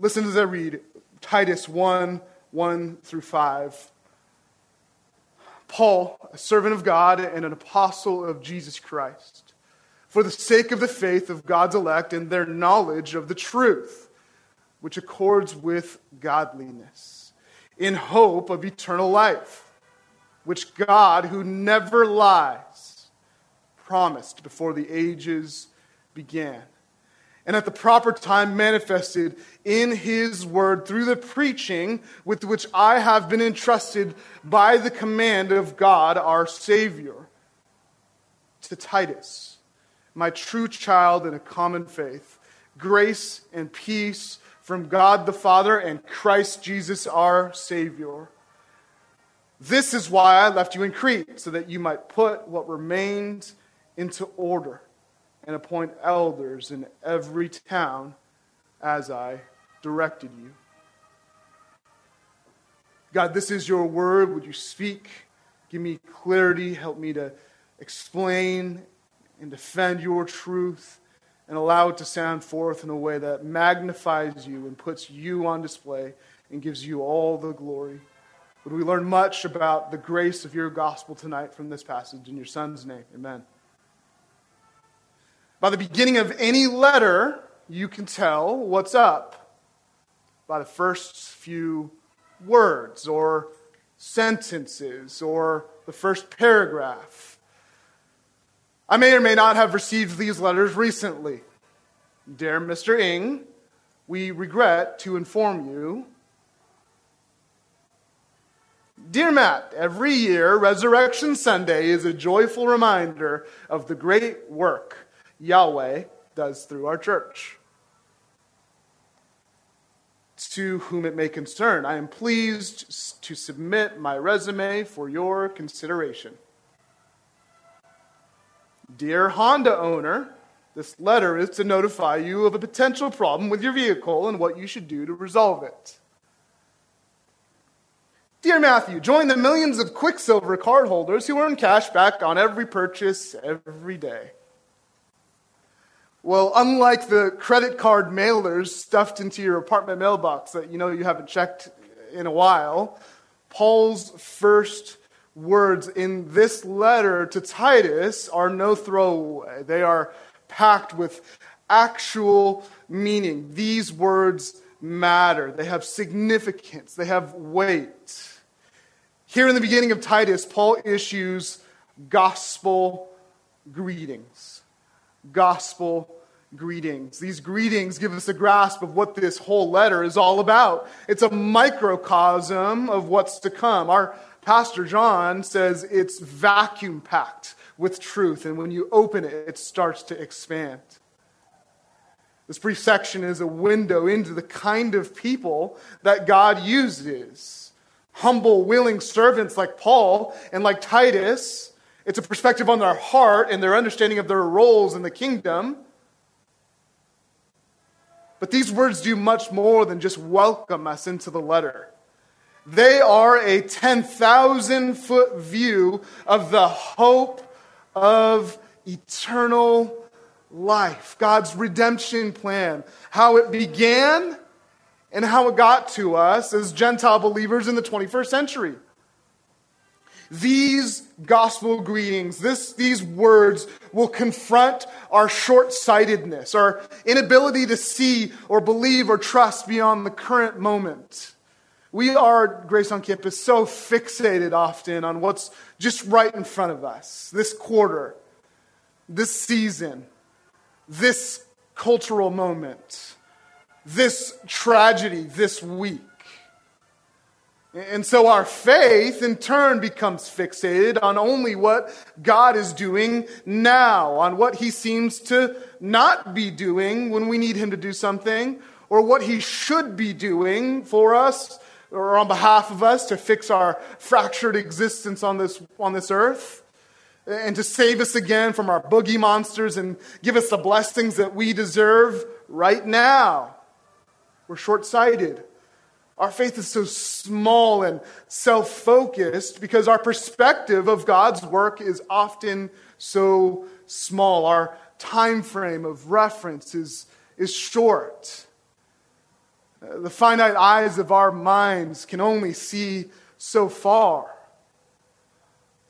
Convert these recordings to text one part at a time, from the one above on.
Listen as I read Titus 1 1 through 5. Paul, a servant of God and an apostle of Jesus Christ, for the sake of the faith of God's elect and their knowledge of the truth, which accords with godliness, in hope of eternal life, which God, who never lies, promised before the ages began and at the proper time manifested in his word through the preaching with which I have been entrusted by the command of God our Savior. To Titus, my true child in a common faith, grace and peace from God the Father and Christ Jesus our Savior. This is why I left you in Crete, so that you might put what remained into order and appoint elders in every town as I directed you. God, this is your word. Would you speak? Give me clarity. Help me to explain and defend your truth and allow it to sound forth in a way that magnifies you and puts you on display and gives you all the glory. Would we learn much about the grace of your gospel tonight from this passage in your son's name? Amen. By the beginning of any letter, you can tell what's up by the first few words or sentences or the first paragraph. I may or may not have received these letters recently. Dear Mr. Ing, we regret to inform you. Dear Matt, every year, Resurrection Sunday is a joyful reminder of the great work Yahweh does through our church. To whom it may concern, I am pleased to submit my resume for your consideration. Dear Honda owner, this letter is to notify you of a potential problem with your vehicle and what you should do to resolve it. Dear Matthew, join the millions of Quicksilver cardholders who earn cash back on every purchase every day. Well, unlike the credit card mailers stuffed into your apartment mailbox that you know you haven't checked in a while, Paul's first words in this letter to Titus are no throwaway. They are packed with actual meaning. These words matter, they have significance, they have weight. Here in the beginning of Titus, Paul issues gospel greetings. Gospel greetings. These greetings give us a grasp of what this whole letter is all about. It's a microcosm of what's to come. Our pastor John says it's vacuum packed with truth, and when you open it, it starts to expand. This brief section is a window into the kind of people that God uses. Humble, willing servants like Paul and like Titus. It's a perspective on their heart and their understanding of their roles in the kingdom. But these words do much more than just welcome us into the letter. They are a 10,000 foot view of the hope of eternal life, God's redemption plan, how it began and how it got to us as Gentile believers in the 21st century. These gospel greetings, this, these words will confront our short sightedness, our inability to see or believe or trust beyond the current moment. We are, Grace on Campus, so fixated often on what's just right in front of us this quarter, this season, this cultural moment, this tragedy this week. And so our faith in turn becomes fixated on only what God is doing now, on what he seems to not be doing when we need him to do something, or what he should be doing for us or on behalf of us to fix our fractured existence on this, on this earth and to save us again from our boogie monsters and give us the blessings that we deserve right now. We're short sighted. Our faith is so small and self focused because our perspective of God's work is often so small. Our time frame of reference is, is short. Uh, the finite eyes of our minds can only see so far.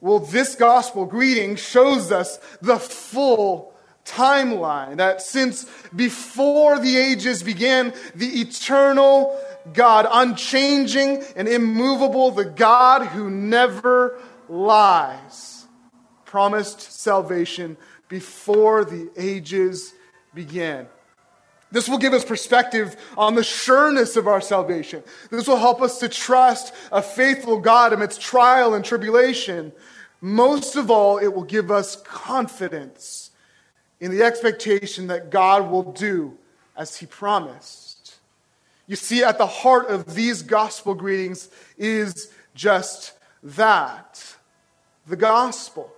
Well, this gospel greeting shows us the full timeline that since before the ages began, the eternal God, unchanging and immovable, the God who never lies, promised salvation before the ages began. This will give us perspective on the sureness of our salvation. This will help us to trust a faithful God amidst trial and tribulation. Most of all, it will give us confidence in the expectation that God will do as he promised. You see, at the heart of these gospel greetings is just that the gospel.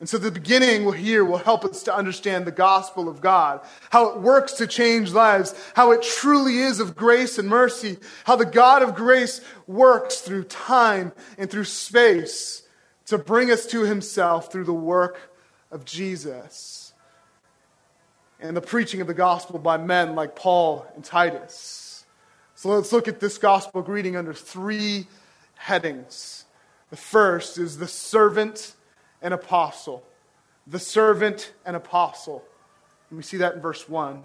And so the beginning here will help us to understand the gospel of God, how it works to change lives, how it truly is of grace and mercy, how the God of grace works through time and through space to bring us to himself through the work of Jesus and the preaching of the gospel by men like Paul and Titus. So let's look at this gospel greeting under three headings. The first is the servant and apostle. The servant and apostle. And we see that in verse 1.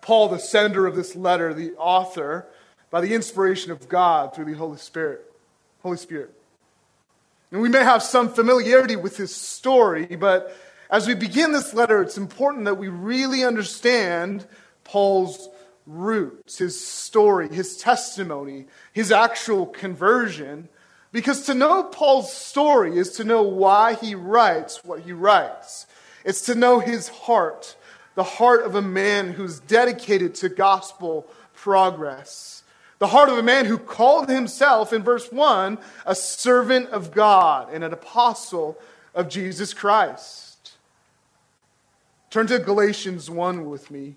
Paul, the sender of this letter, the author, by the inspiration of God through the Holy Spirit. Holy Spirit. And we may have some familiarity with his story, but as we begin this letter, it's important that we really understand Paul's roots, his story, his testimony, his actual conversion, because to know Paul's story is to know why he writes what he writes. It's to know his heart, the heart of a man who's dedicated to gospel progress. The heart of a man who called himself, in verse 1, a servant of God and an apostle of Jesus Christ. Turn to Galatians 1 with me,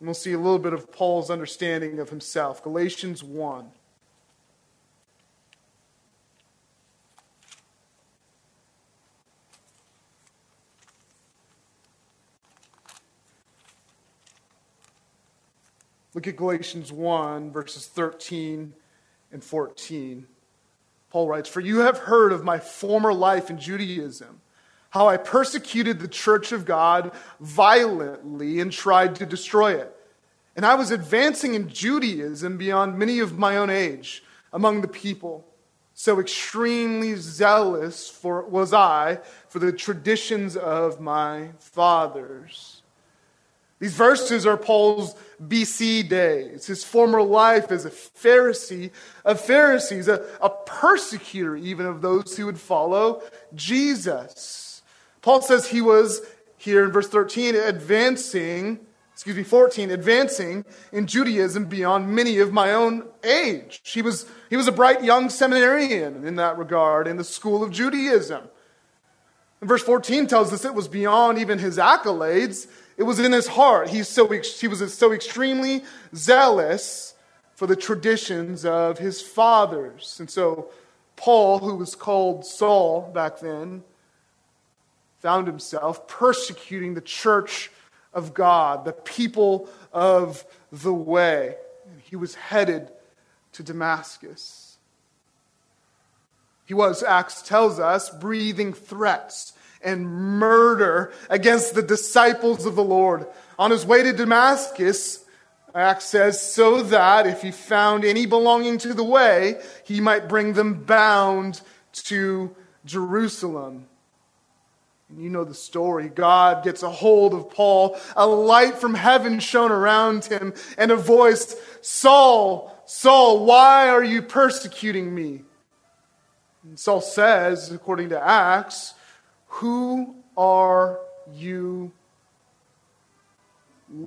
and we'll see a little bit of Paul's understanding of himself. Galatians 1. Look at Galatians 1, verses 13 and 14. Paul writes, For you have heard of my former life in Judaism, how I persecuted the church of God violently and tried to destroy it. And I was advancing in Judaism beyond many of my own age among the people. So extremely zealous for, was I for the traditions of my fathers. These verses are Paul's BC days, his former life as a Pharisee of Pharisees, a, a persecutor even of those who would follow Jesus. Paul says he was, here in verse 13, advancing, excuse me, 14, advancing in Judaism beyond many of my own age. He was, he was a bright young seminarian in that regard in the school of Judaism. And verse 14 tells us it was beyond even his accolades it was in his heart. He's so, he was so extremely zealous for the traditions of his fathers. And so, Paul, who was called Saul back then, found himself persecuting the church of God, the people of the way. He was headed to Damascus. He was, Acts tells us, breathing threats and murder against the disciples of the Lord. On his way to Damascus, Acts says, so that if he found any belonging to the way, he might bring them bound to Jerusalem. And you know the story. God gets a hold of Paul. A light from heaven shone around him, and a voice, Saul, Saul, why are you persecuting me? And Saul says, according to Acts, who are you,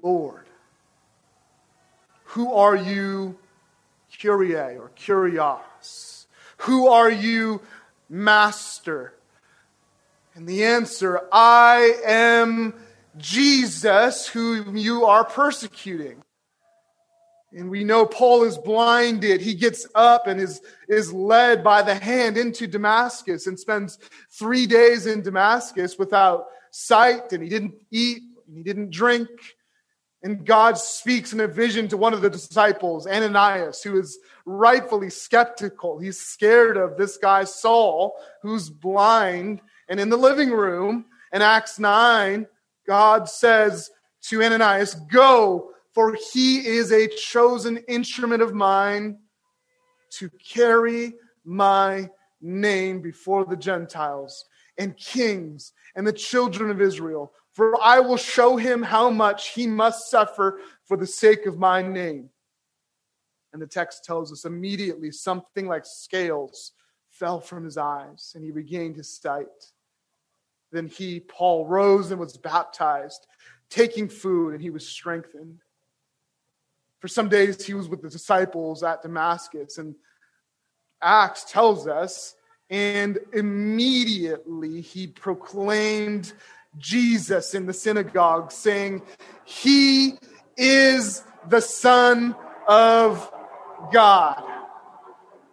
Lord? Who are you, Kyrie or Kyrios? Who are you, Master? And the answer, I am Jesus, whom you are persecuting. And we know Paul is blinded. He gets up and is, is led by the hand into Damascus and spends three days in Damascus without sight, and he didn't eat, and he didn't drink. And God speaks in a vision to one of the disciples, Ananias, who is rightfully skeptical. He's scared of this guy, Saul, who's blind and in the living room. In Acts 9, God says to Ananias, Go, for he is a chosen instrument of mine to carry my name before the Gentiles and kings and the children of Israel for I will show him how much he must suffer for the sake of my name. And the text tells us immediately something like scales fell from his eyes and he regained his sight. Then he, Paul, rose and was baptized, taking food, and he was strengthened. For some days he was with the disciples at Damascus, and Acts tells us, and immediately he proclaimed Jesus in the synagogue, saying, He is the Son of God.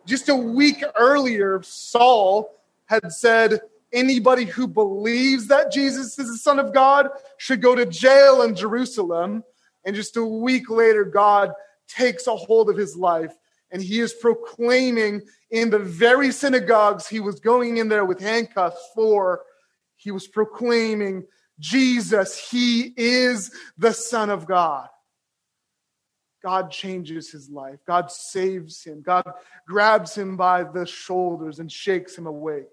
Just a week earlier, Saul had said, Anybody who believes that Jesus is the Son of God should go to jail in Jerusalem. And just a week later, God takes a hold of his life and he is proclaiming in the very synagogues he was going in there with handcuffs for he was proclaiming Jesus, he is the Son of God. God changes his life. God saves him. God grabs him by the shoulders and shakes him awake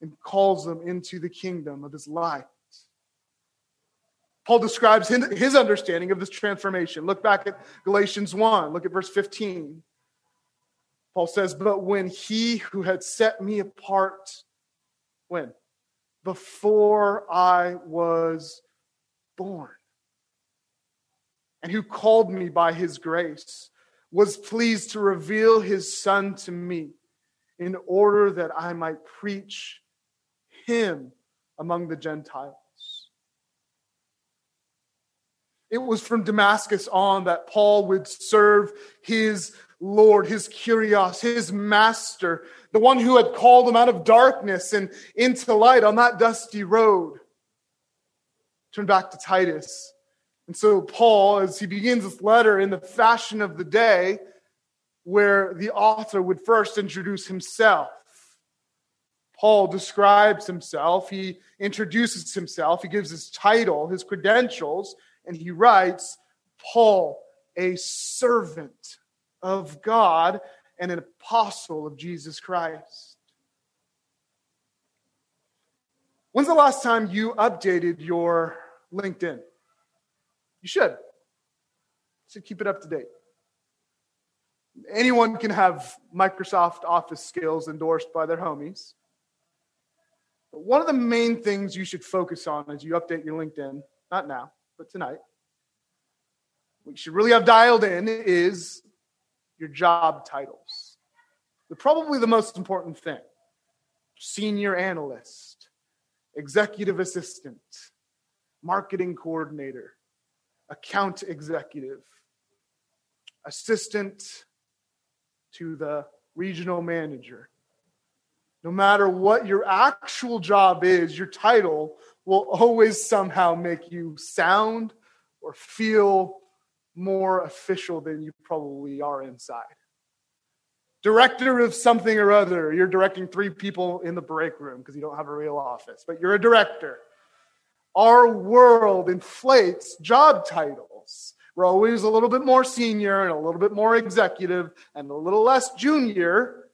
and calls him into the kingdom of his light. Paul describes his understanding of this transformation. Look back at Galatians 1, look at verse 15. Paul says, But when he who had set me apart, when? before I was born, and who called me by his grace, was pleased to reveal his Son to me in order that I might preach him among the Gentiles. It was from Damascus on that Paul would serve his Lord, his Kyrios, his master, the one who had called him out of darkness and into light on that dusty road. Turn back to Titus. And so, Paul, as he begins this letter in the fashion of the day, where the author would first introduce himself. Paul describes himself, he introduces himself, he gives his title, his credentials, and he writes, Paul, a servant of God and an apostle of Jesus Christ. When's the last time you updated your LinkedIn? You should. You should keep it up to date. Anyone can have Microsoft Office skills endorsed by their homies. But one of the main things you should focus on as you update your LinkedIn, not now, but tonight, what you should really have dialed in is your job titles. They're probably the most important thing senior analyst, executive assistant, marketing coordinator, account executive, assistant to the regional manager. No matter what your actual job is, your title will always somehow make you sound or feel more official than you probably are inside. Director of something or other, you're directing three people in the break room because you don't have a real office, but you're a director. Our world inflates job titles. We're always a little bit more senior and a little bit more executive and a little less junior.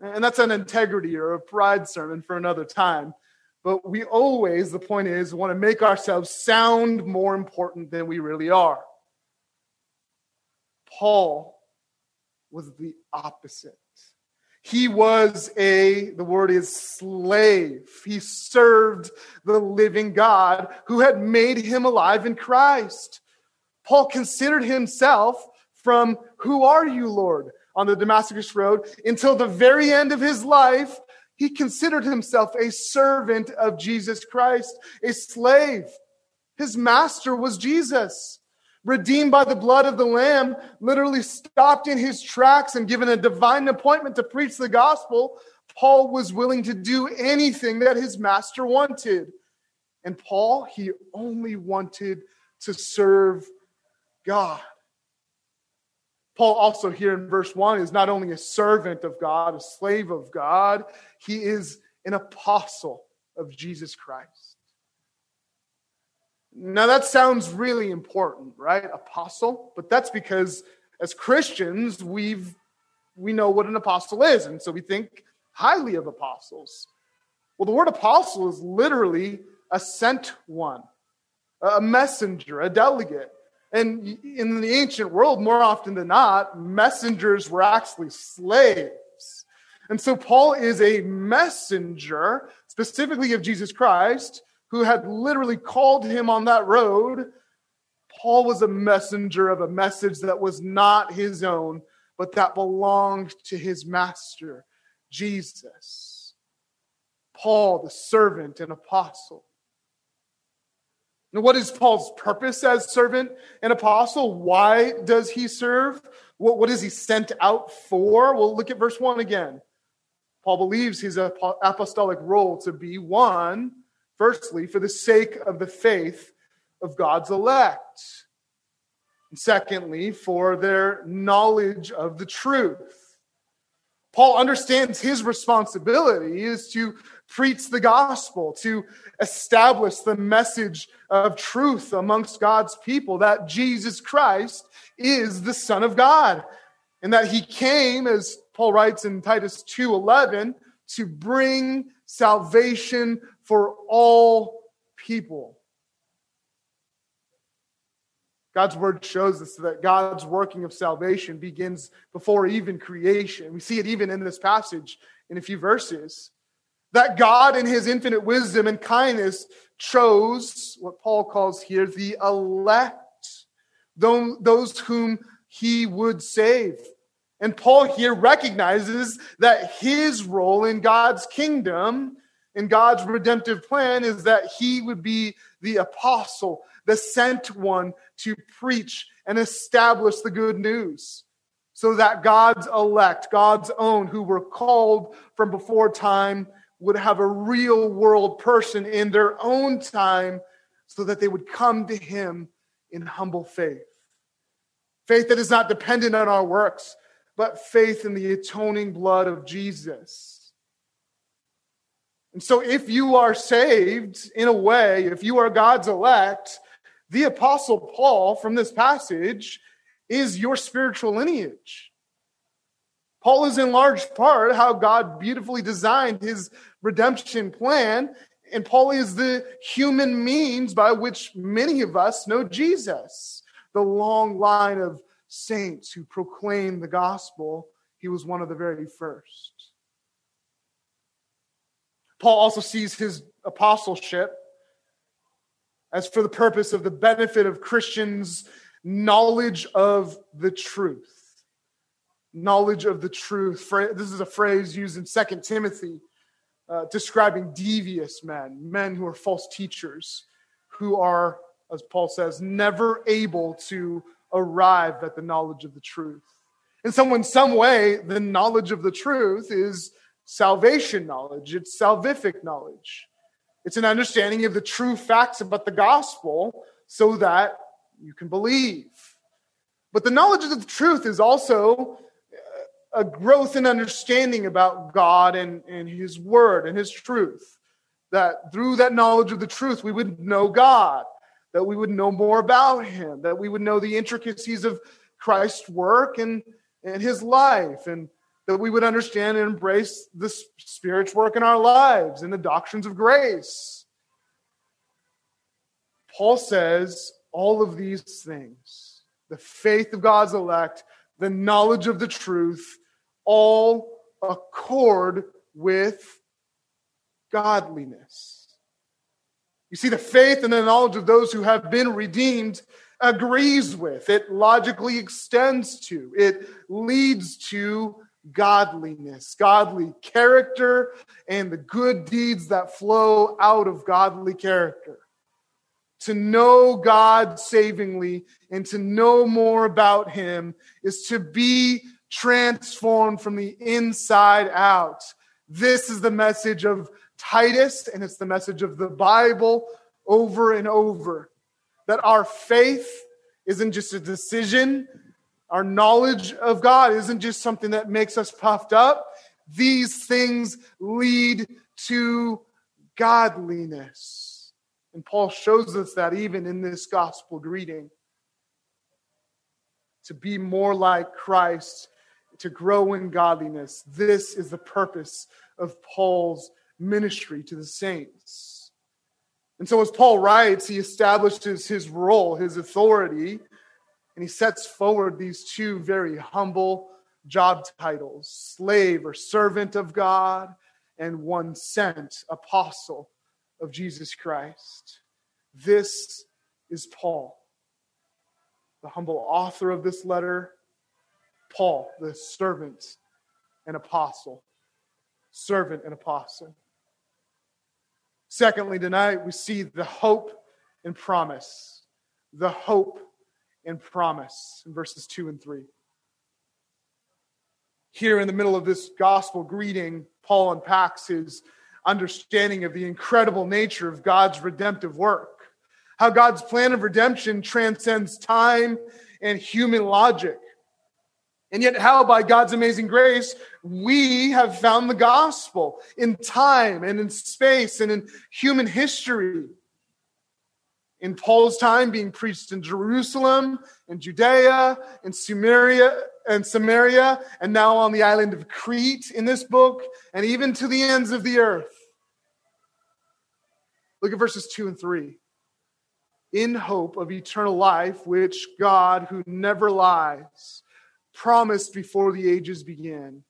And that's an integrity or a pride sermon for another time. But we always, the point is, want to make ourselves sound more important than we really are. Paul was the opposite. He was a, the word is slave. He served the living God who had made him alive in Christ. Paul considered himself from, Who are you, Lord? on the Damascus Road until the very end of his life. He considered himself a servant of Jesus Christ, a slave. His master was Jesus redeemed by the blood of the Lamb, literally stopped in his tracks and given a divine appointment to preach the gospel, Paul was willing to do anything that his master wanted. And Paul, he only wanted to serve God. Paul also here in verse 1 is not only a servant of God, a slave of God, he is an apostle of Jesus Christ. Now that sounds really important, right? Apostle, but that's because as Christians, we've we know what an apostle is, and so we think highly of apostles. Well, the word apostle is literally a sent one, a messenger, a delegate. And in the ancient world, more often than not, messengers were actually slaves. And so Paul is a messenger, specifically of Jesus Christ, who had literally called him on that road. Paul was a messenger of a message that was not his own, but that belonged to his master, Jesus. Paul, the servant and apostle. What is Paul's purpose as servant and apostle? Why does he serve? What, what is he sent out for? Well, look at verse 1 again. Paul believes his apostolic role to be one, firstly, for the sake of the faith of God's elect, and secondly, for their knowledge of the truth. Paul understands his responsibility is to preach the gospel, to establish the message of truth amongst God's people that Jesus Christ is the Son of God and that he came, as Paul writes in Titus 2:11, to bring salvation for all people. God's word shows us that God's working of salvation begins before even creation. We see it even in this passage in a few verses. That God, in his infinite wisdom and kindness, chose what Paul calls here the elect, those whom he would save. And Paul here recognizes that his role in God's kingdom, in God's redemptive plan, is that he would be the apostle, the sent one to preach and establish the good news so that God's elect, God's own, who were called from before time, would have a real world person in their own time so that they would come to him in humble faith. Faith that is not dependent on our works, but faith in the atoning blood of Jesus. And so, if you are saved in a way, if you are God's elect, the Apostle Paul from this passage is your spiritual lineage. Paul is in large part how God beautifully designed his redemption plan, and Paul is the human means by which many of us know Jesus. The long line of saints who proclaim the gospel, he was one of the very first. Paul also sees his apostleship as for the purpose of the benefit of Christians' knowledge of the truth. Knowledge of the truth. This is a phrase used in Second Timothy uh, describing devious men, men who are false teachers, who are, as Paul says, never able to arrive at the knowledge of the truth. And so, In some, some way, the knowledge of the truth is salvation knowledge, it's salvific knowledge. It's an understanding of the true facts about the gospel so that you can believe. But the knowledge of the truth is also a growth in understanding about God and, and His Word and His truth. That through that knowledge of the truth, we would know God, that we would know more about Him, that we would know the intricacies of Christ's work and, and His life, and that we would understand and embrace the Spirit's work in our lives and the doctrines of grace. Paul says all of these things the faith of God's elect, the knowledge of the truth, all accord with godliness. You see, the faith and the knowledge of those who have been redeemed agrees with, it logically extends to, it leads to godliness, godly character, and the good deeds that flow out of godly character. To know God savingly and to know more about Him is to be transformed from the inside out. This is the message of Titus, and it's the message of the Bible over and over that our faith isn't just a decision. Our knowledge of God isn't just something that makes us puffed up. These things lead to godliness. And Paul shows us that even in this gospel greeting. To be more like Christ, to grow in godliness. This is the purpose of Paul's ministry to the saints. And so, as Paul writes, he establishes his role, his authority, and he sets forward these two very humble job titles slave or servant of God, and one sent apostle of Jesus Christ. This is Paul, the humble author of this letter, Paul, the servant and apostle. Servant and apostle. Secondly, tonight we see the hope and promise. The hope and promise in verses 2 and 3. Here in the middle of this gospel greeting, Paul unpacks his understanding of the incredible nature of God's redemptive work, how God's plan of redemption transcends time and human logic. And yet, how by God's amazing grace, we have found the gospel in time and in space and in human history. In Paul's time, being preached in Jerusalem, in Judea, in Samaria, and Samaria, and now on the island of Crete in this book, and even to the ends of the earth. Look at verses 2 and 3. In hope of eternal life, which God, who never lies, promised before the ages began,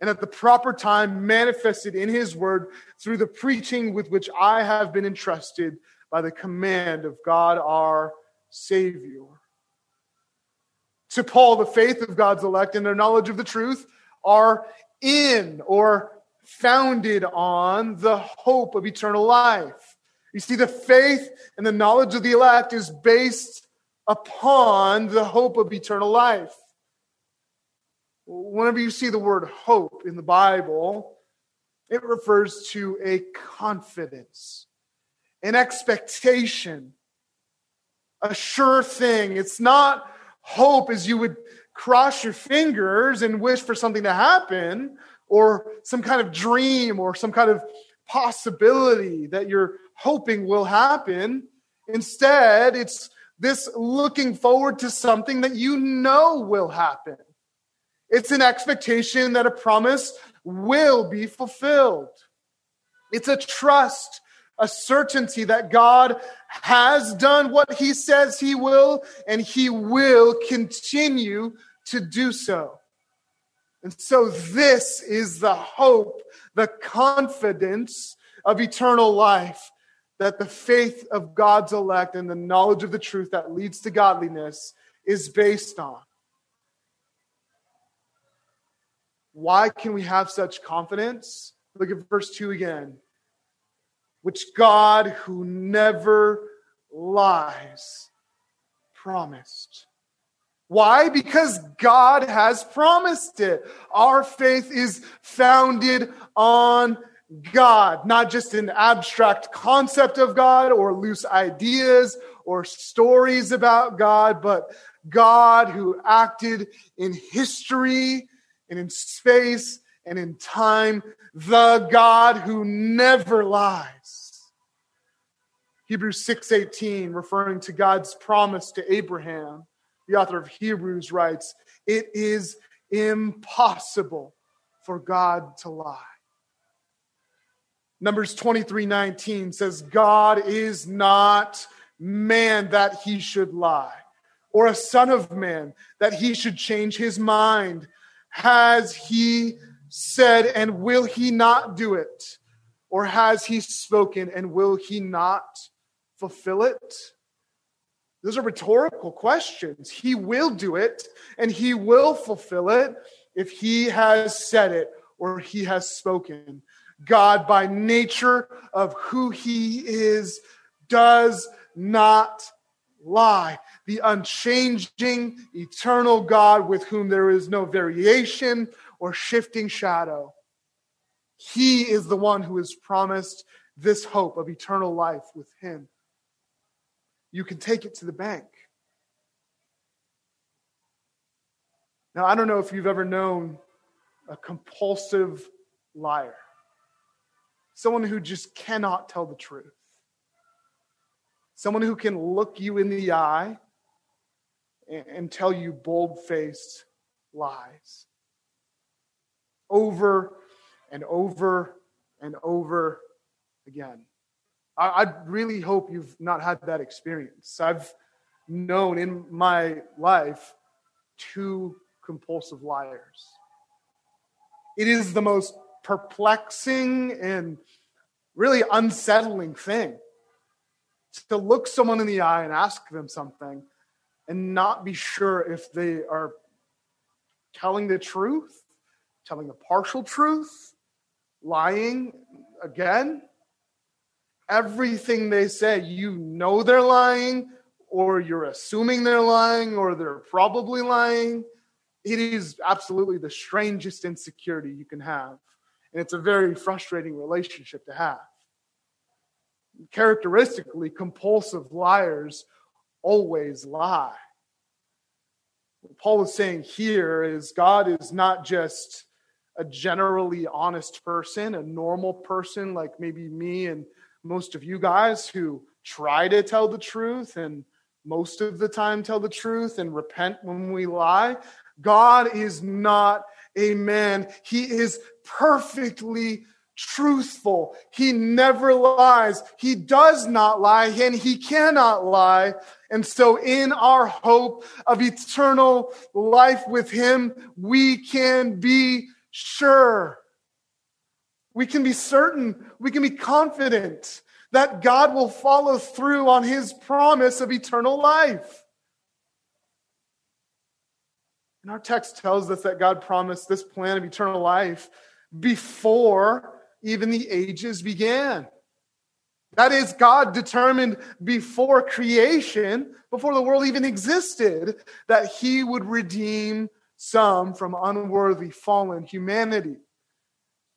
and at the proper time manifested in his word through the preaching with which I have been entrusted by the command of God our Savior. To Paul, the faith of God's elect and their knowledge of the truth are in or founded on the hope of eternal life. You see, the faith and the knowledge of the elect is based upon the hope of eternal life. Whenever you see the word hope in the Bible, it refers to a confidence, an expectation, a sure thing. It's not hope as you would cross your fingers and wish for something to happen, or some kind of dream or some kind of possibility that you're hoping will happen. Instead, it's this looking forward to something that you know will happen. It's an expectation that a promise will be fulfilled. It's a trust, a certainty that God has done what he says he will, and he will continue to do so. And so, this is the hope, the confidence of eternal life that the faith of God's elect and the knowledge of the truth that leads to godliness is based on. Why can we have such confidence? Look at verse 2 again. Which God, who never lies, promised. Why? Because God has promised it. Our faith is founded on God, not just an abstract concept of God or loose ideas or stories about God, but God who acted in history and in space and in time, the God who never lies. Hebrews 6:18 referring to God's promise to Abraham, the author of Hebrews writes, "It is impossible for God to lie." Numbers 23:19 says God is not man that he should lie, or a son of man that he should change his mind has he said, and will he not do it? Or has he spoken, and will he not fulfill it? Those are rhetorical questions. He will do it, and he will fulfill it if he has said it or he has spoken. God, by nature of who he is, does not lie. The unchanging, eternal God with whom there is no variation or shifting shadow. He is the one who has promised this hope of eternal life with him. You can take it to the bank. Now, I don't know if you've ever known a compulsive liar, someone who just cannot tell the truth, someone who can look you in the eye and tell you bold faced lies over and over and over again. I, really hope you've not had that experience. I've known in my life two compulsive liars. It is the most perplexing and really unsettling thing to look someone in the eye and ask them something and not be sure if they are telling the truth, telling a partial truth, lying again. Everything they say, you know they're lying, or you're assuming they're lying, or they're probably lying. It is absolutely the strangest insecurity you can have. And it's a very frustrating relationship to have. Characteristically, compulsive liars always lie. What Paul is saying here is God is not just a generally honest person, a normal person like maybe me and most of you guys who try to tell the truth and most of the time tell the truth and repent when we lie. God is not a man. He is perfectly truthful. He never lies. He does not lie and he cannot lie. And so in our hope of eternal life with him, we can be sure. We can be certain. We can be confident that God will follow through on his promise of eternal life. And our text tells us that God promised this plan of eternal life before even the ages began. That is, God determined before creation, before the world even existed, that he would redeem some from unworthy, fallen humanity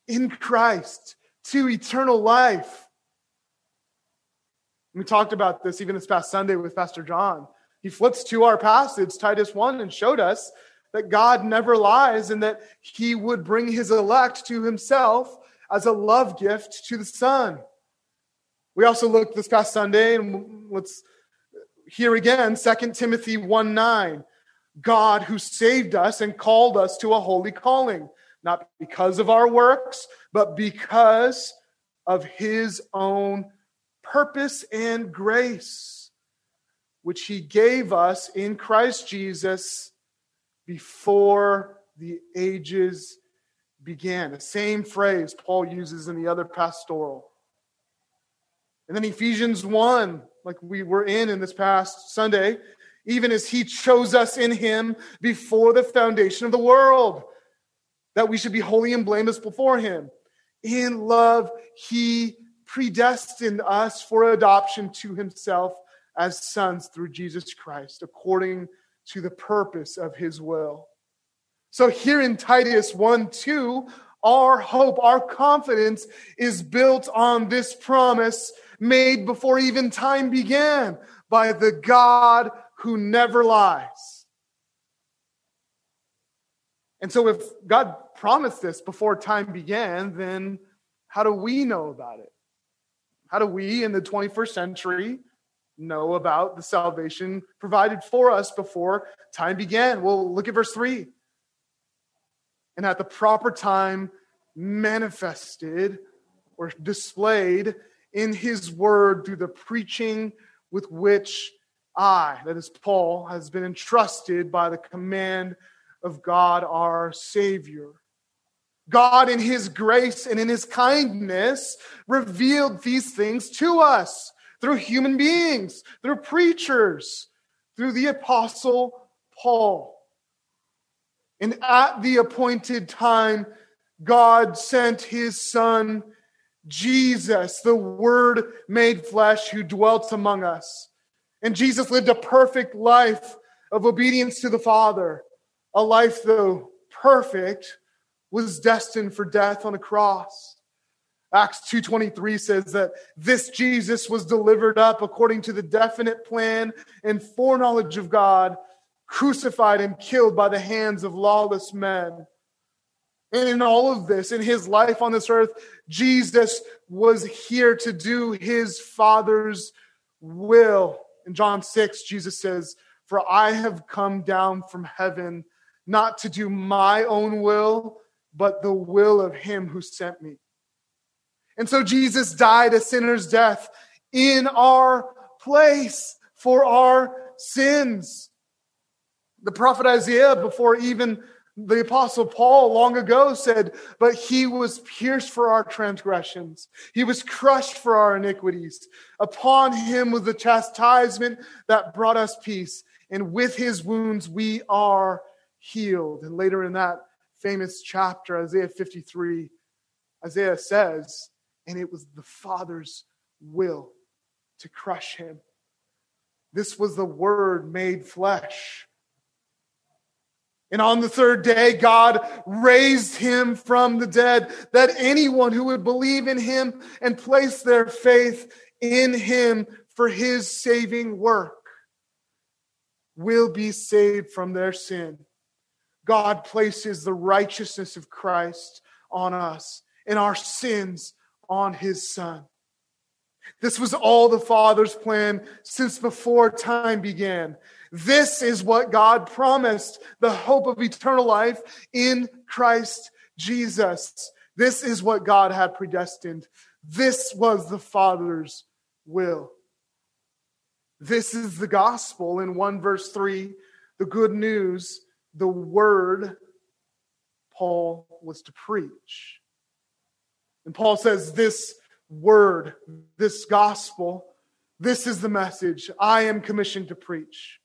in Christ to eternal life. We talked about this even this past Sunday with Pastor John. He flips to our passage, Titus 1, and showed us that God never lies and that he would bring his elect to himself as a love gift to the Son. We also looked this past Sunday, and let's hear again 2 Timothy 1 9. God who saved us and called us to a holy calling, not because of our works, but because of his own purpose and grace, which he gave us in Christ Jesus before the ages began. The same phrase Paul uses in the other pastoral. And then Ephesians 1, like we were in in this past Sunday, even as he chose us in him before the foundation of the world, that we should be holy and blameless before him. In love, he predestined us for adoption to himself as sons through Jesus Christ, according to the purpose of his will. So here in Titus 1 2, our hope, our confidence is built on this promise made before even time began by the God who never lies. And so, if God promised this before time began, then how do we know about it? How do we in the 21st century know about the salvation provided for us before time began? Well, look at verse 3. And at the proper time, manifested or displayed in his word through the preaching with which I, that is Paul, has been entrusted by the command of God our Savior. God, in His grace and in His kindness, revealed these things to us through human beings, through preachers, through the Apostle Paul. And at the appointed time, God sent His Son, Jesus, the Word made flesh, who dwelt among us. And Jesus lived a perfect life of obedience to the Father, a life, though perfect, was destined for death on a cross. Acts 2:23 says that this Jesus was delivered up according to the definite plan and foreknowledge of God crucified and killed by the hands of lawless men. And in all of this, in his life on this earth, Jesus was here to do his Father's will. In John 6, Jesus says, For I have come down from heaven not to do my own will, but the will of him who sent me. And so Jesus died a sinner's death in our place for our sins. The prophet Isaiah, before even the apostle Paul long ago said, But he was pierced for our transgressions, he was crushed for our iniquities. Upon him was the chastisement that brought us peace, and with his wounds we are healed. And later in that famous chapter, Isaiah 53, Isaiah says, And it was the Father's will to crush him. This was the Word made flesh. And on the third day, God raised him from the dead, that anyone who would believe in him and place their faith in him for his saving work will be saved from their sin. God places the righteousness of Christ on us and our sins on his Son. This was all the Father's plan since before time began. This is what God promised the hope of eternal life in Christ Jesus. This is what God had predestined. This was the Father's will. This is the gospel in 1 verse 3, the good news, the word Paul was to preach. And Paul says, This word, this gospel, this is the message I am commissioned to preach.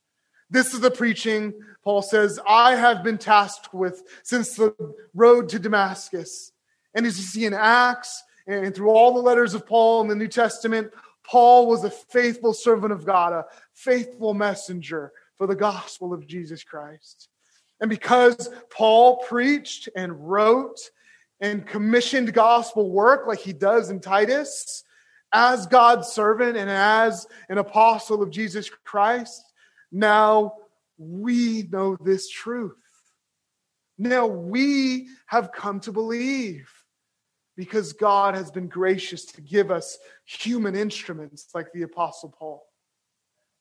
This is the preaching, Paul says, I have been tasked with since the road to Damascus. And as you see in Acts and through all the letters of Paul in the New Testament, Paul was a faithful servant of God, a faithful messenger for the gospel of Jesus Christ. And because Paul preached and wrote and commissioned gospel work like he does in Titus, as God's servant and as an apostle of Jesus Christ, now we know this truth. Now we have come to believe because God has been gracious to give us human instruments like the Apostle Paul.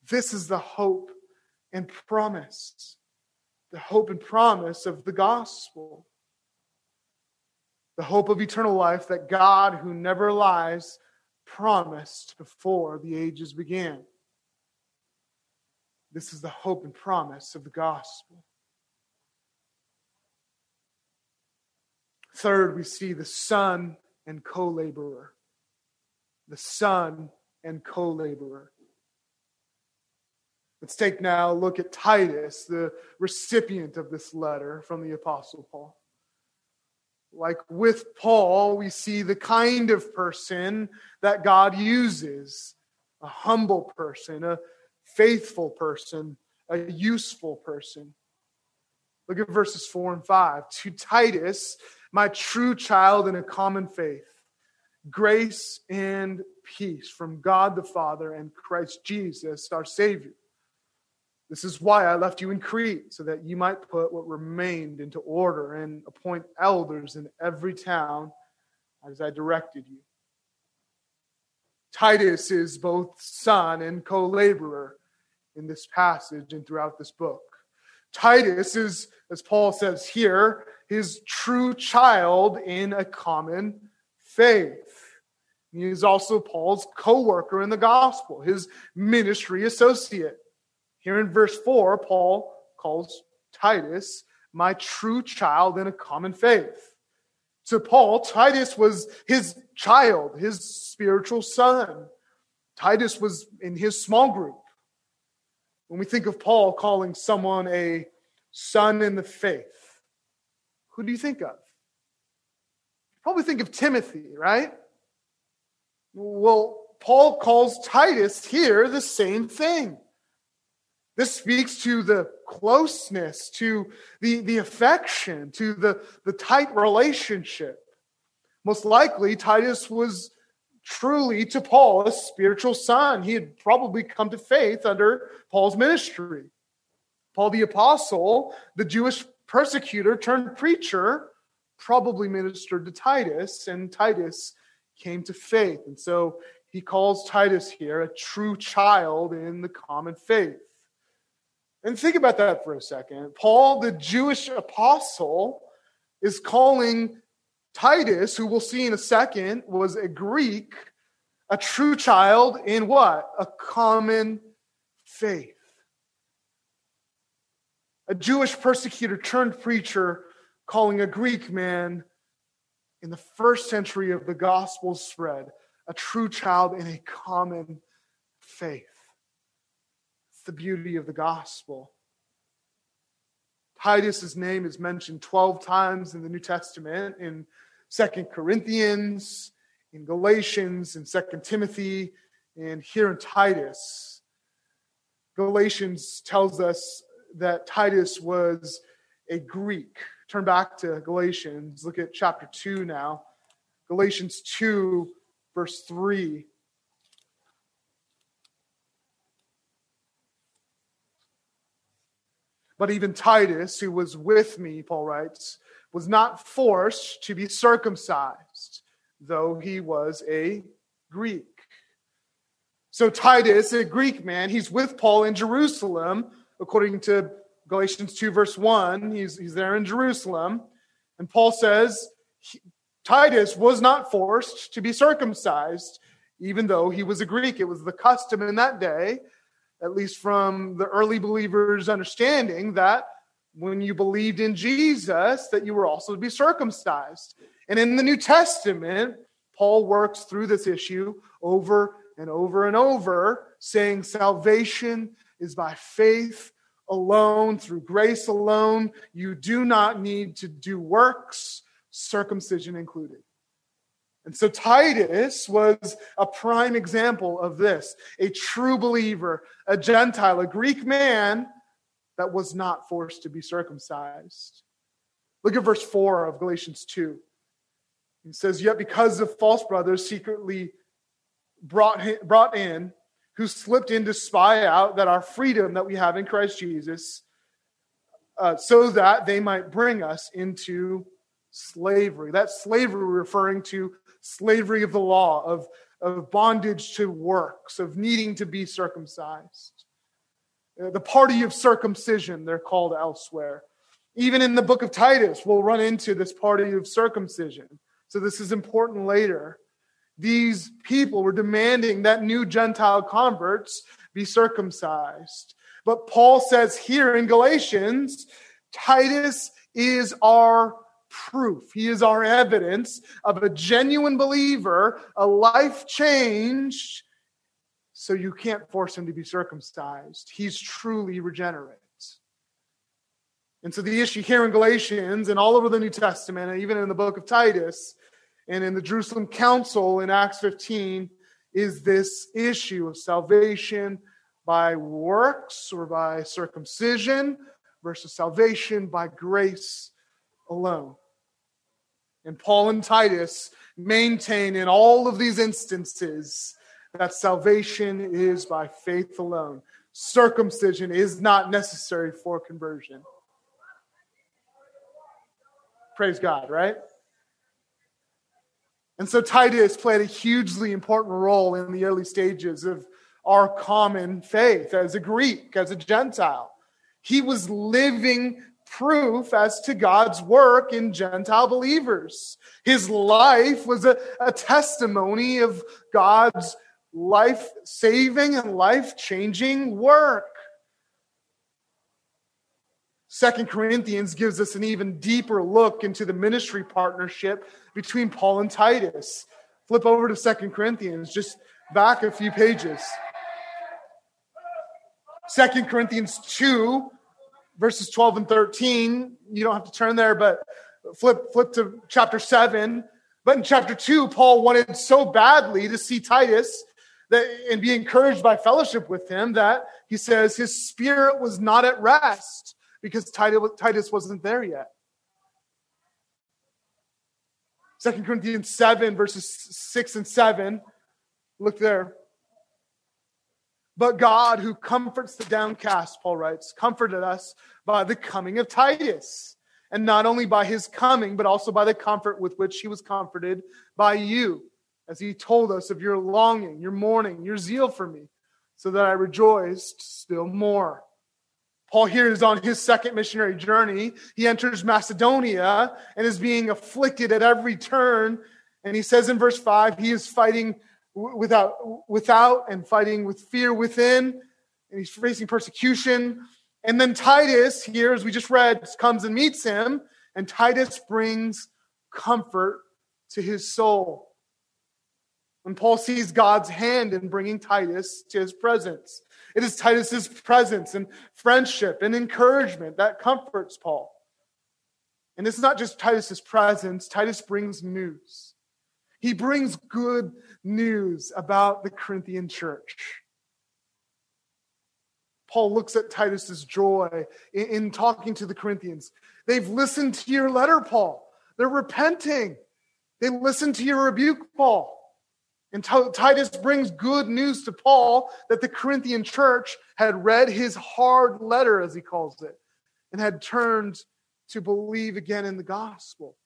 This is the hope and promise, the hope and promise of the gospel, the hope of eternal life that God, who never lies, promised before the ages began. This is the hope and promise of the gospel. Third, we see the son and co laborer. The son and co laborer. Let's take now a look at Titus, the recipient of this letter from the Apostle Paul. Like with Paul, we see the kind of person that God uses a humble person, a faithful person, a useful person. Look at verses 4 and 5. To Titus, my true child in a common faith, grace and peace from God the Father and Christ Jesus, our Savior. This is why I left you in Crete, so that you might put what remained into order and appoint elders in every town as I directed you. Titus is both son and co laborer in this passage and throughout this book. Titus is, as Paul says here, his true child in a common faith. He is also Paul's co worker in the gospel, his ministry associate. Here in verse 4, Paul calls Titus my true child in a common faith. To Paul, Titus was his child, his spiritual son. Titus was in his small group. When we think of Paul calling someone a son in the faith, who do you think of? Probably think of Timothy, right? Well, Paul calls Titus here the same thing. This speaks to the closeness, to the, the affection, to the, the tight relationship. Most likely, Titus was truly to Paul a spiritual son. He had probably come to faith under Paul's ministry. Paul the Apostle, the Jewish persecutor turned preacher, probably ministered to Titus, and Titus came to faith. And so he calls Titus here a true child in the common faith. And think about that for a second. Paul, the Jewish apostle, is calling Titus, who we'll see in a second, was a Greek, a true child in what? A common faith. A Jewish persecutor turned preacher calling a Greek man in the first century of the gospel spread a true child in a common faith. It's the beauty of the gospel. Titus's name is mentioned 12 times in the New Testament in Second Corinthians, in Galatians, in Second Timothy, and here in Titus. Galatians tells us that Titus was a Greek. Turn back to Galatians. Look at chapter 2 now. Galatians 2, verse 3. But even Titus, who was with me, Paul writes, was not forced to be circumcised, though he was a Greek. So Titus, a Greek man, he's with Paul in Jerusalem, according to Galatians 2, verse 1. He's, he's there in Jerusalem. And Paul says he, Titus was not forced to be circumcised, even though he was a Greek. It was the custom in that day at least from the early believers' understanding, that when you believed in Jesus, that you were also to be circumcised. And in the New Testament, Paul works through this issue over and over and over, saying salvation is by faith alone, through grace alone. You do not need to do works, circumcision included. And so Titus was a prime example of this a true believer, a Gentile, a Greek man that was not forced to be circumcised. Look at verse 4 of Galatians 2. He says, Yet because of false brothers secretly brought, brought in, who slipped in to spy out that our freedom that we have in Christ Jesus, uh, so that they might bring us into slavery. That slavery we're referring to slavery of the law, of, of bondage to works, of needing to be circumcised. Uh, the party of circumcision, they're called elsewhere. Even in the book of Titus, we'll run into this party of circumcision. So this is important later. These people were demanding that new Gentile converts be circumcised. But Paul says here in Galatians, Titus is our proof. He is our evidence of a genuine believer, a life changed. So you can't force him to be circumcised. He's truly regenerate. And so the issue here in Galatians and all over the New Testament, and even in the book of Titus and in the Jerusalem Council in Acts 15, is this issue of salvation by works or by circumcision versus salvation by grace alone. And Paul and Titus maintain in all of these instances that salvation is by faith alone. Circumcision is not necessary for conversion. Praise God, right? And so Titus played a hugely important role in the early stages of our common faith as a Greek, as a Gentile. He was living proof as to God's work in Gentile believers. His life was a, a testimony of God's life saving and life changing work. Second Corinthians gives us an even deeper look into the ministry partnership between Paul and Titus. Flip over to Second Corinthians, just back a few pages. Second Corinthians 2, verses 12 and 13. You don't have to turn there, but flip, flip to chapter 7. But in chapter 2, Paul wanted so badly to see Titus that, and be encouraged by fellowship with him that he says his spirit was not at rest because Titus wasn't there yet. 2 Corinthians 7, verses 6 and 7. Look there. But God, who comforts the downcast, Paul writes, comforted us by the coming of Titus. And not only by his coming, but also by the comfort with which he was comforted by you, as he told us of your longing, your mourning, your zeal for me, so that I rejoiced still more. Paul here is on his second missionary journey. He enters Macedonia and is being afflicted at every turn. And he says in verse 5, he is fighting without, without and fighting with fear within, and he's facing persecution. And then Titus, here, as we just read, comes and meets him, and Titus brings comfort to his soul. When Paul sees God's hand in bringing Titus to his presence, it is Titus's presence and friendship and encouragement that comforts Paul. And it's not just Titus's presence, Titus brings news. He brings good news about the Corinthian church. Paul looks at Titus's joy in, in, talking to the Corinthians. They've listened to your letter, Paul. They're repenting. They listened to your rebuke, Paul. And Titus brings good news to Paul that the Corinthian church had read his hard letter, as he calls it, and had turned to believe again in the gospel.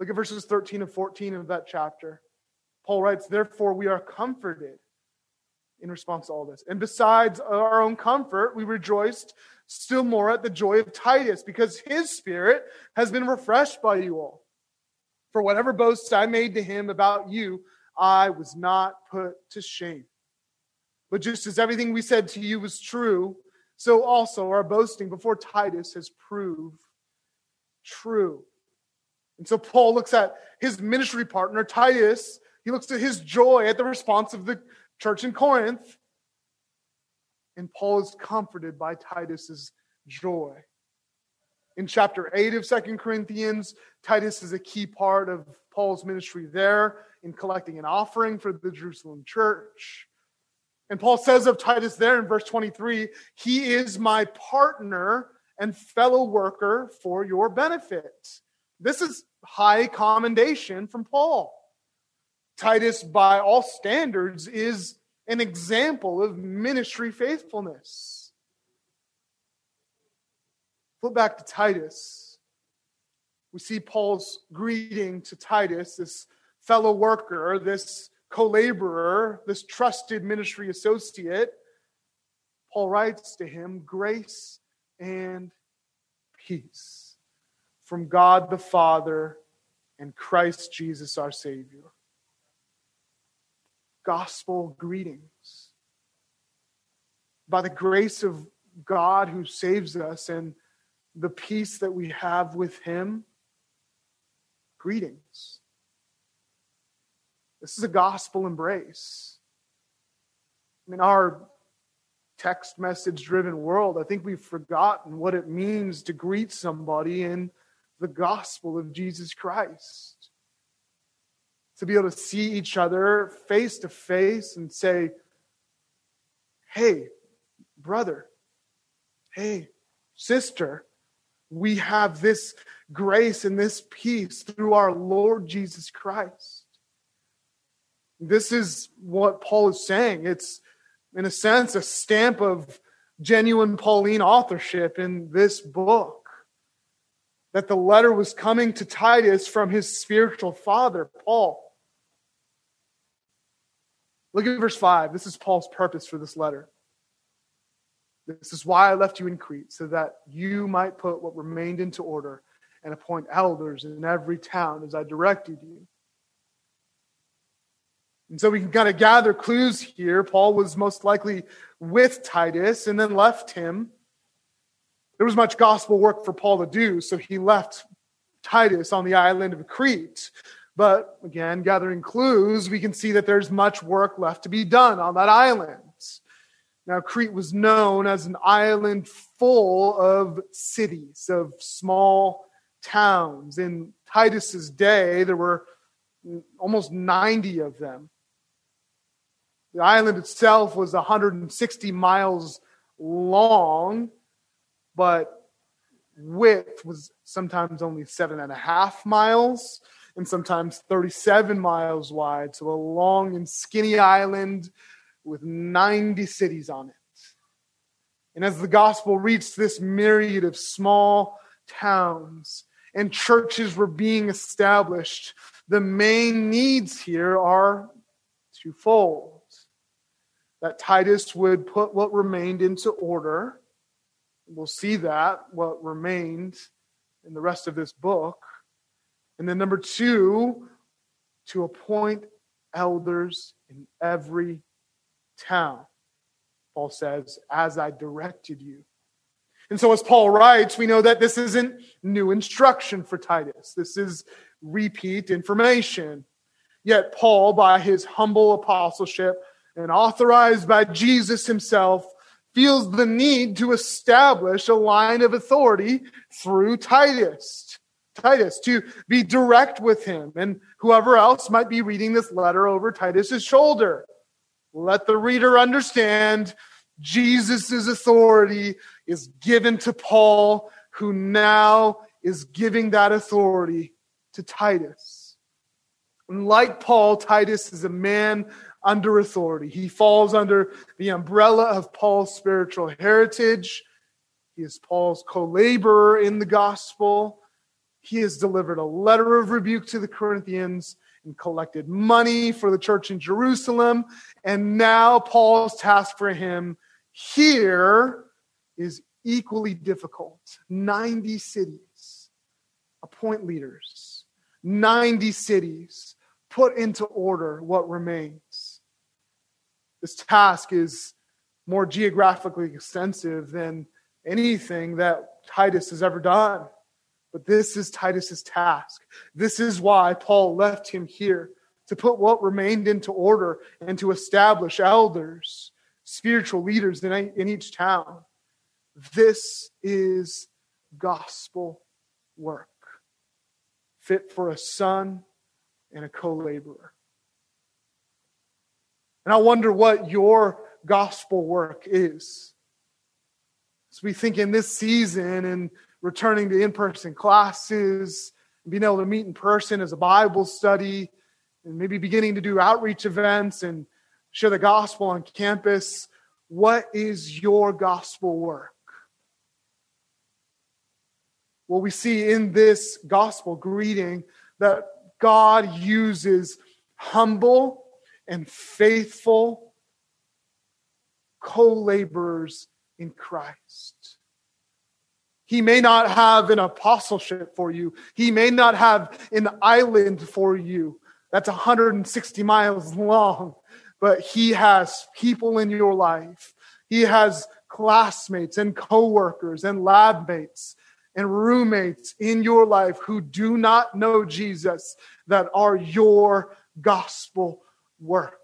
Look at verses 13 and 14 of that chapter. Paul writes, Therefore, we are comforted in response to all this. And besides our own comfort, we rejoiced still more at the joy of Titus, because his spirit has been refreshed by you all. For whatever boasts I made to him about you, I was not put to shame. But just as everything we said to you was true, so also our boasting before Titus has proved true. And so Paul looks at his ministry partner, Titus. He looks at his joy at the response of the church in Corinth. And Paul is comforted by Titus's joy. In chapter 8 of Second Corinthians, Titus is a key part of Paul's ministry there in collecting an offering for the Jerusalem church. And Paul says of Titus there in verse 23 He is my partner and fellow worker for your benefit. This is high commendation from Paul. Titus, by all standards, is an example of ministry faithfulness. Flip back to Titus. We see Paul's greeting to Titus, this fellow worker, this co laborer, this trusted ministry associate. Paul writes to him, Grace and peace from God the Father and Christ Jesus our Savior. Gospel greetings. By the grace of God who saves us and the peace that we have with Him, greetings. This is a gospel embrace. I mean, our text message driven world, I think we've forgotten what it means to greet somebody in the gospel of Jesus Christ. To be able to see each other face to face and say, hey, brother, hey, sister, we have this grace and this peace through our Lord Jesus Christ. This is what Paul is saying. It's, in a sense, a stamp of genuine Pauline authorship in this book that the letter was coming to Titus from his spiritual father, Paul. Look at verse 5. This is Paul's purpose for this letter. This is why I left you in Crete, so that you might put what remained into order and appoint elders in every town as I directed you. And so we can kind of gather clues here. Paul was most likely with Titus and then left him there was much gospel work for Paul to do, so he left Titus on the island of Crete. But again, gathering clues, we can see that there's much work left to be done on that island. Now, Crete was known as an island full of cities, of small towns. In Titus's day, there were almost 90 of them. The island itself was 160 miles long but width was sometimes only seven and a half miles and sometimes 37 miles wide. So a long and skinny island with 90 cities on it. And as the gospel reached this myriad of small towns and churches were being established, the main needs here are twofold that Titus would put what remained into order. We'll see that, what remained in the rest of this book. And then, number two, to appoint elders in every town. Paul says, as I directed you. And so, as Paul writes, we know that this isn't new instruction for Titus. This is repeat information. Yet, Paul, by his humble apostleship and authorized by Jesus himself, feels the need to establish a line of authority through Titus. Titus, to be direct with him and whoever else might be reading this letter over Titus's shoulder. Let the reader understand Jesus' authority is given to Paul, who now is giving that authority to Titus. And like Paul, Titus is a man under authority. He falls under the umbrella of Paul's spiritual heritage. He is Paul's co laborer in the gospel. He has delivered a letter of rebuke to the Corinthians and collected money for the church in Jerusalem. And now Paul's task for him here is equally difficult 90 cities, appoint leaders, 90 cities, put into order what remains. This task is more geographically extensive than anything that Titus has ever done. But this is Titus's task. This is why Paul left him here to put what remained into order and to establish elders spiritual leaders in, in each town. This is gospel work, fit for a son and a co laborer. And I wonder what your gospel work is. As we think in this season and returning to in person classes, being able to meet in person as a Bible study, and maybe beginning to do outreach events and share the gospel on campus. What is your gospel work? Well, we see in this gospel greeting that God uses humble and faithful co laborers in Christ. He may not have an apostleship for you. He may not have an island for you that's 160 miles long but he has people in your life. He has classmates and coworkers and lab mates and roommates in your life who do not know Jesus that are your gospel work.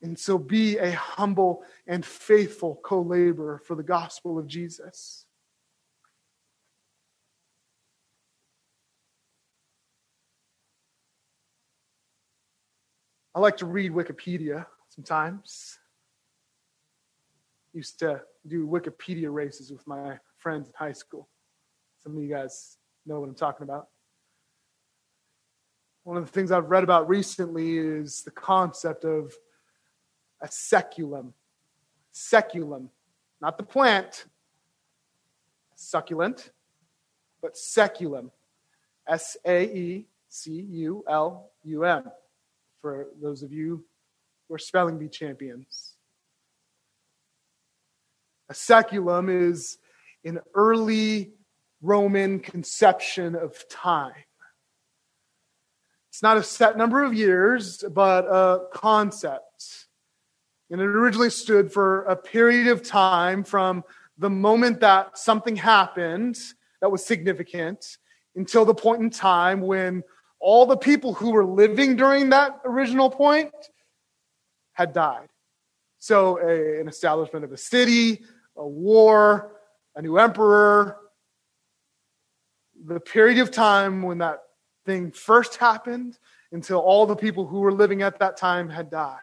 And so be a humble and faithful co laborer for the gospel of Jesus. I like to read Wikipedia sometimes. Used to do Wikipedia races with my friends in high school. Some of you guys know what I'm talking about. One of the things I've read about recently is the concept of a saeculum. Saeculum, not the plant, succulent, but saeculum. S A E C U L U M for those of you who are spelling bee champions. A saeculum is an early Roman conception of time. It's not a set number of years, but a concept. And it originally stood for a period of time from the moment that something happened that was significant until the point in time when all the people who were living during that original point had died. So, a, an establishment of a city, a war, a new emperor, the period of time when that thing first happened until all the people who were living at that time had died.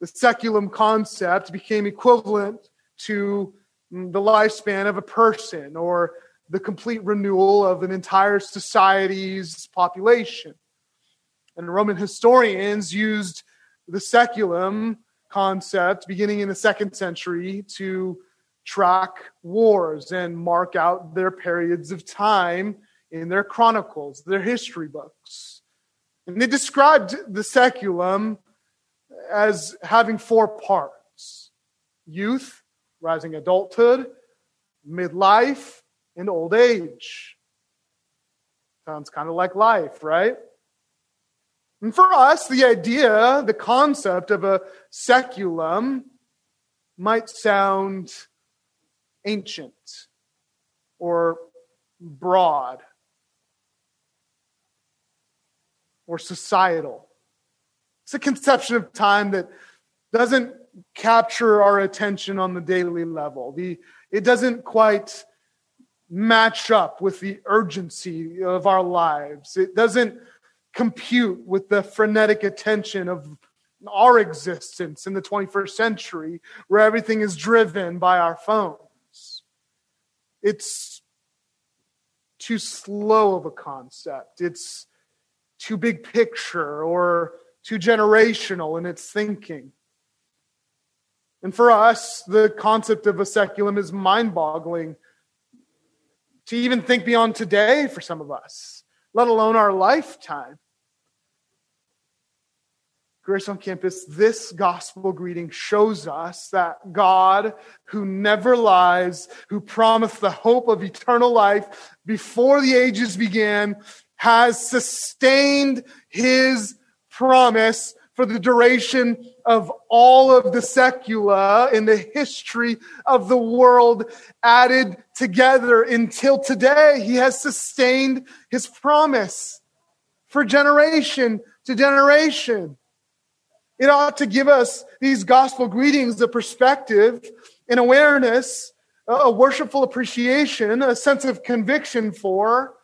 The saeculum concept became equivalent to the lifespan of a person or the complete renewal of an entire society's population. And Roman historians used the saeculum concept beginning in the second century to track wars and mark out their periods of time in their chronicles, their history books. And they described the saeculum as having four parts youth, rising adulthood, midlife, and old age. Sounds kind of like life, right? And for us, the idea, the concept of a saeculum might sound ancient or broad or societal. It's a conception of time that doesn't capture our attention on the daily level. The, it doesn't quite match up with the urgency of our lives. It doesn't compute with the frenetic attention of our existence in the 21st century, where everything is driven by our phones. It's too slow of a concept. It's too big picture or too generational in its thinking. And for us, the concept of a saeculum is mind boggling to even think beyond today for some of us, let alone our lifetime. Grace on Campus, this gospel greeting shows us that God, who never lies, who promised the hope of eternal life before the ages began, has sustained his promise for the duration of all of the saecula in the history of the world added together until today. He has sustained his promise for generation to generation. It ought to give us these gospel greetings a perspective, an awareness, a worshipful appreciation, a sense of conviction for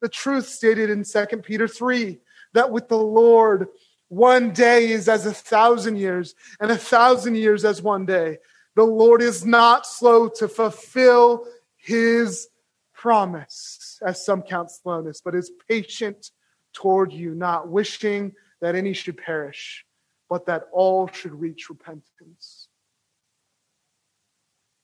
the truth stated in 2 Peter 3 that with the Lord, one day is as a thousand years, and a thousand years as one day. The Lord is not slow to fulfill his promise, as some count slowness, but is patient toward you, not wishing that any should perish but that all should reach repentance.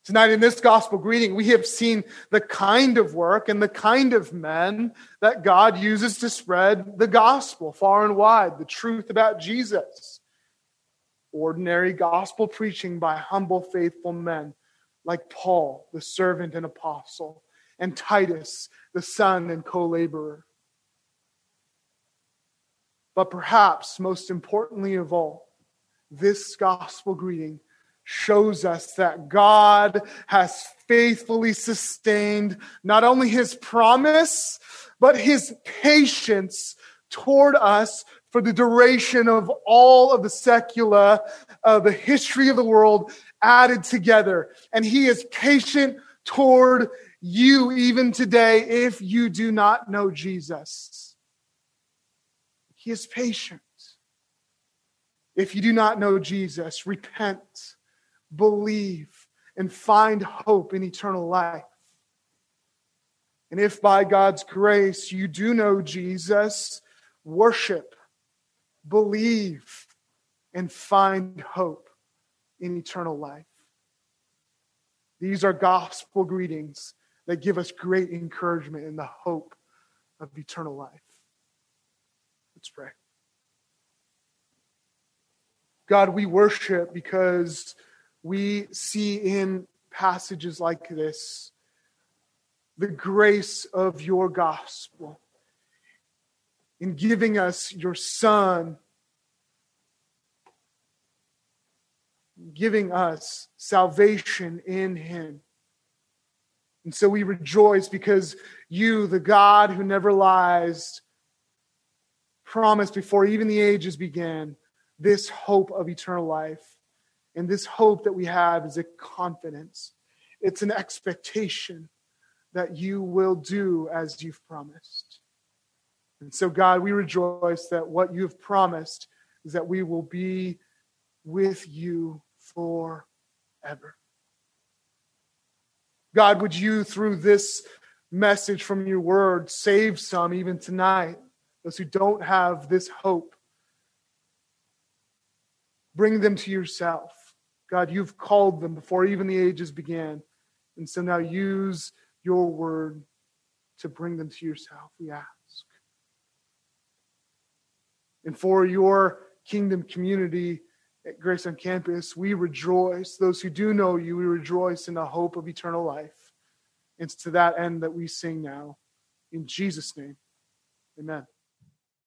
Tonight, in this gospel greeting, we have seen the kind of work and the kind of men that God uses to spread the gospel far and wide, the truth about Jesus. Ordinary gospel preaching by humble, faithful men like Paul, the servant and apostle, and Titus, the son and co laborer. But perhaps most importantly of all, this gospel greeting shows us that God has faithfully sustained not only his promise, but his patience toward us for the duration of all of the saecula, uh, the history of the world added together. And he is patient toward you even today if you do not know Jesus. He is patient. If you do not know Jesus, repent, believe, and find hope in eternal life. And if by God's grace you do know Jesus, worship, believe, and find hope in eternal life. These are gospel greetings that give us great encouragement in the hope of eternal life. Let's pray. God, we worship because we see in passages like this the grace of your gospel in giving us your Son, giving us salvation in Him. And so we rejoice because you, the God who never lies, promised before even the ages began this hope of eternal life. And this hope that we have is a confidence, it's an expectation that you will do as you've promised. And so, God, we rejoice that what you've promised is that we will be with you forever. God, would you, through this message from your word, save some even tonight? those who don't have this hope. bring them to yourself. God, you've called them before even the ages began. And so now use your word to bring them to yourself, we ask. And for your kingdom community at Grace on Campus, we rejoice. Those who do know you, we rejoice in the hope of eternal life. It's to that end that we sing now. In Jesus' name, amen.